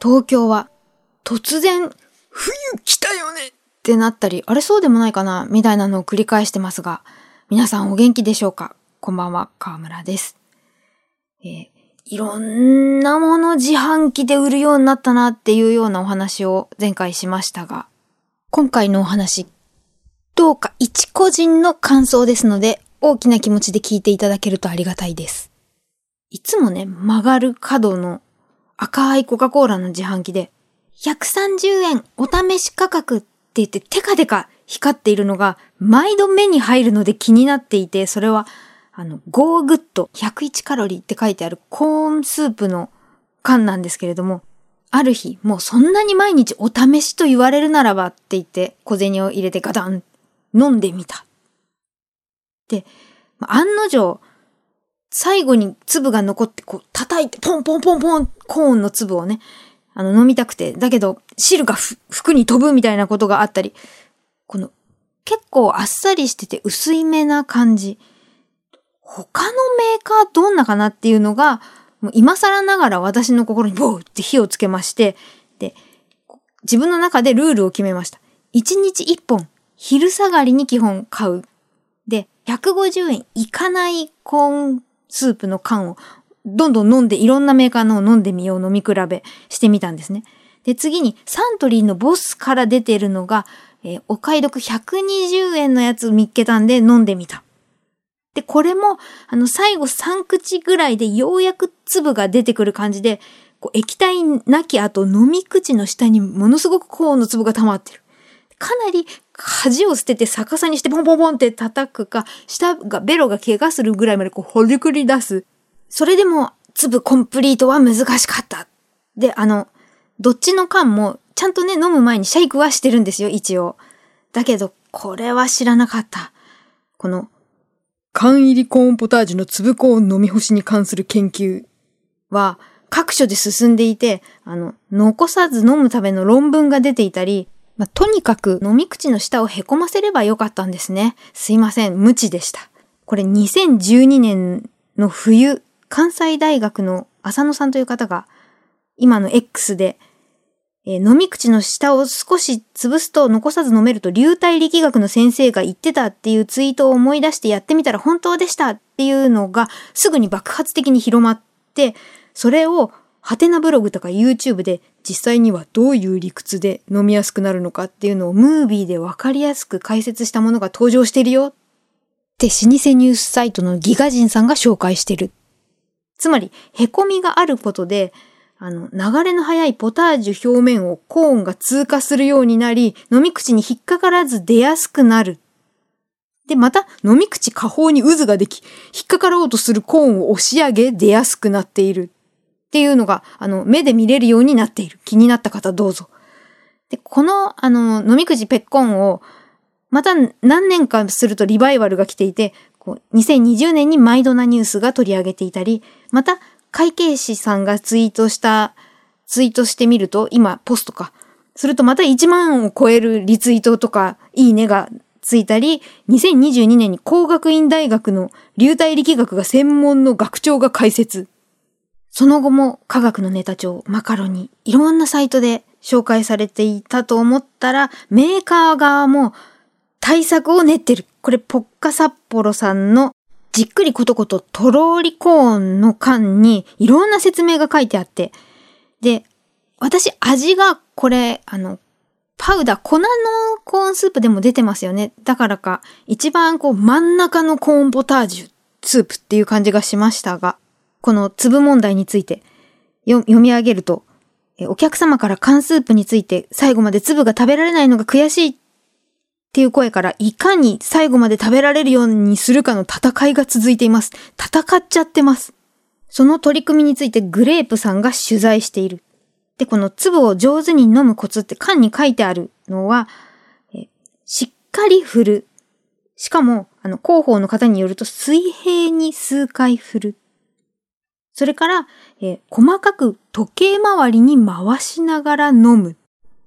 東京は突然、冬来たよねってなったり、あれそうでもないかなみたいなのを繰り返してますが、皆さんお元気でしょうか？こんばんは、河村です。えーいろんなもの自販機で売るようになったなっていうようなお話を前回しましたが、今回のお話、どうか一個人の感想ですので、大きな気持ちで聞いていただけるとありがたいです。いつもね、曲がる角の赤いコカ・コーラの自販機で、130円お試し価格って言ってテカテカ光っているのが毎度目に入るので気になっていて、それはあの、ゴーグッド101カロリーって書いてあるコーンスープの缶なんですけれども、ある日、もうそんなに毎日お試しと言われるならばって言って小銭を入れてガタン飲んでみた。で、案の定、最後に粒が残ってこう叩いてポンポンポンポンコーンの粒をね、あの飲みたくて、だけど汁が服に飛ぶみたいなことがあったり、この結構あっさりしてて薄いめな感じ。他のメーカーどんなかなっていうのが、もう今更ながら私の心にボーって火をつけまして、で、自分の中でルールを決めました。1日1本、昼下がりに基本買う。で、150円いかないコーンスープの缶をどんどん飲んでいろんなメーカーのを飲んでみよう飲み比べしてみたんですね。で、次にサントリーのボスから出てるのが、えーお買い得120円のやつを見っけたんで飲んでみた。で、これも、あの、最後3口ぐらいでようやく粒が出てくる感じで、こう液体なき後飲み口の下にものすごくコーンの粒が溜まってる。かなり恥を捨てて逆さにしてポンポンポンって叩くか、下が、ベロが怪我するぐらいまでこうほりくり出す。それでも粒コンプリートは難しかった。で、あの、どっちの缶もちゃんとね、飲む前にシェイクはしてるんですよ、一応。だけど、これは知らなかった。この、缶入りコーンポタージュの粒コーン飲み干しに関する研究は各所で進んでいて、あの、残さず飲むための論文が出ていたり、まあ、とにかく飲み口の下をへこませればよかったんですね。すいません、無知でした。これ2012年の冬、関西大学の浅野さんという方が、今の X で、えー飲み口の下を少し潰すと残さず飲めると流体力学の先生が言ってたっていうツイートを思い出してやってみたら本当でしたっていうのがすぐに爆発的に広まって、それをハテナブログとか YouTube で実際にはどういう理屈で飲みやすくなるのかっていうのをムービーでわかりやすく解説したものが登場してるよって老舗ニュースサイトのギガ人さんが紹介してる。つまり、凹みがあることで、あの、流れの速いポタージュ表面をコーンが通過するようになり、飲み口に引っかからず出やすくなる。で、また、飲み口下方に渦ができ、引っかかろうとするコーンを押し上げ、出やすくなっている。っていうのが、あの、目で見れるようになっている。気になった方どうぞ。で、この、あの、飲み口ペッコンを、また何年かするとリバイバルが来ていて、こう2020年にマイドなニュースが取り上げていたり、また会計士さんがツイートした、ツイートしてみると、今ポストか。するとまた1万を超えるリツイートとか、いいねがついたり、2022年に工学院大学の流体力学が専門の学長が解説。その後も科学のネタ帳、マカロニ、いろんなサイトで紹介されていたと思ったら、メーカー側も対策を練ってる。これ、ポッカ札幌さんのじっくりことこととろーりコーンの缶にいろんな説明が書いてあって、で、私味がこれ、あの、パウダー、粉のコーンスープでも出てますよね。だからか、一番こう真ん中のコーンポタージュスープっていう感じがしましたが、この粒問題について読み上げると、お客様から缶スープについて最後まで粒が食べられないのが悔しいっていう声からいかに最後まで食べられるようにするかの戦いが続いています。戦っちゃってます。その取り組みについてグレープさんが取材している。で、この粒を上手に飲むコツって缶に書いてあるのは、しっかり振る。しかも、あの、広報の方によると水平に数回振る。それから、え細かく時計回りに回しながら飲む。っ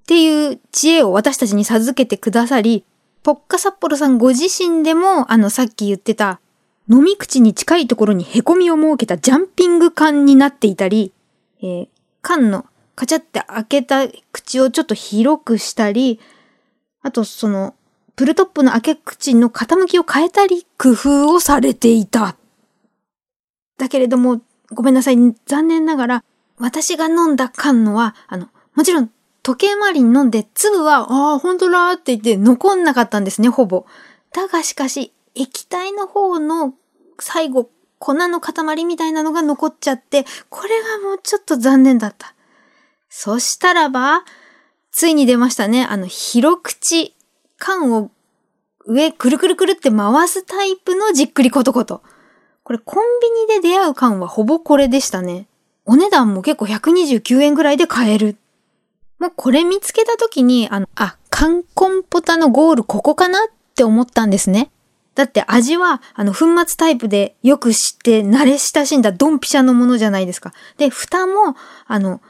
ていう知恵を私たちに授けてくださり、ポッカ札幌さんご自身でも、あの、さっき言ってた、飲み口に近いところに凹みを設けたジャンピング缶になっていたり、えー、缶のカチャって開けた口をちょっと広くしたり、あとその、プルトップの開け口の傾きを変えたり、工夫をされていた。だけれども、ごめんなさい。残念ながら、私が飲んだ缶のは、あの、もちろん時計回りに飲んで、粒は、ああ、ほんとだって言って残んなかったんですね、ほぼ。だがしかし、液体の方の最後、粉の塊みたいなのが残っちゃって、これがもうちょっと残念だった。そしたらば、ついに出ましたね。あの、広口、缶を上くるくるくるって回すタイプのじっくりことこと。これコンビニで出会う缶はほぼこれでしたね。お値段も結構129円ぐらいで買える。もうこれ見つけた時に、あの、あ、缶コンポタのゴールここかなって思ったんですね。だって味は、あの、粉末タイプでよく知って慣れ親しんだドンピシャのものじゃないですか。で、蓋も、あの、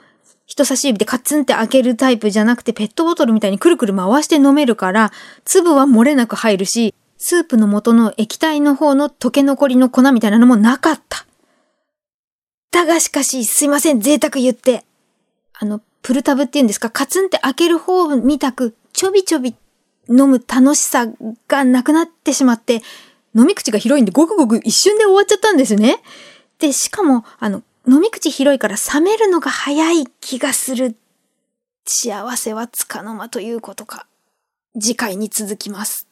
人差し指でカツンって開けるタイプじゃなくてペットボトルみたいにくるくる回して飲めるから、粒は漏れなく入るし、スープの元の液体の方の溶け残りの粉みたいなのもなかった。だがしかし、すいません、贅沢言って。あの、プルタブって言うんですか、カツンって開ける方みたく、ちょびちょび飲む楽しさがなくなってしまって、飲み口が広いんでごくごく一瞬で終わっちゃったんですね。で、しかも、あの、飲み口広いから冷めるのが早い気がする。幸せはつかの間ということか。次回に続きます。